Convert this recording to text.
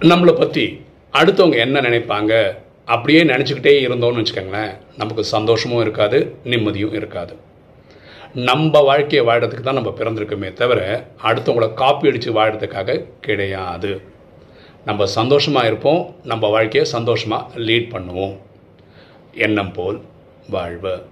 நம்மளை பற்றி அடுத்தவங்க என்ன நினைப்பாங்க? அப்படியே நினச்சிக்கிட்டே இருந்தோம்னு வச்சுக்கோங்களேன். நமக்கு சந்தோஷமும் இருக்காது நிம்மதியும் இருக்காது. நம்ம வாழ்க்கையை வாழறதுக்கு தான் நம்ம பிறந்திருக்கோமே தவிர அடுத்தவங்கள காப்பி அடித்து வாழறதுக்காக கிடையாது. நம்ம சந்தோஷமாக இருப்போம் நம்ம வாழ்க்கையை சந்தோஷமாக லீட் பண்ணுவோம். எண்ணம் போல் வாழ்வு.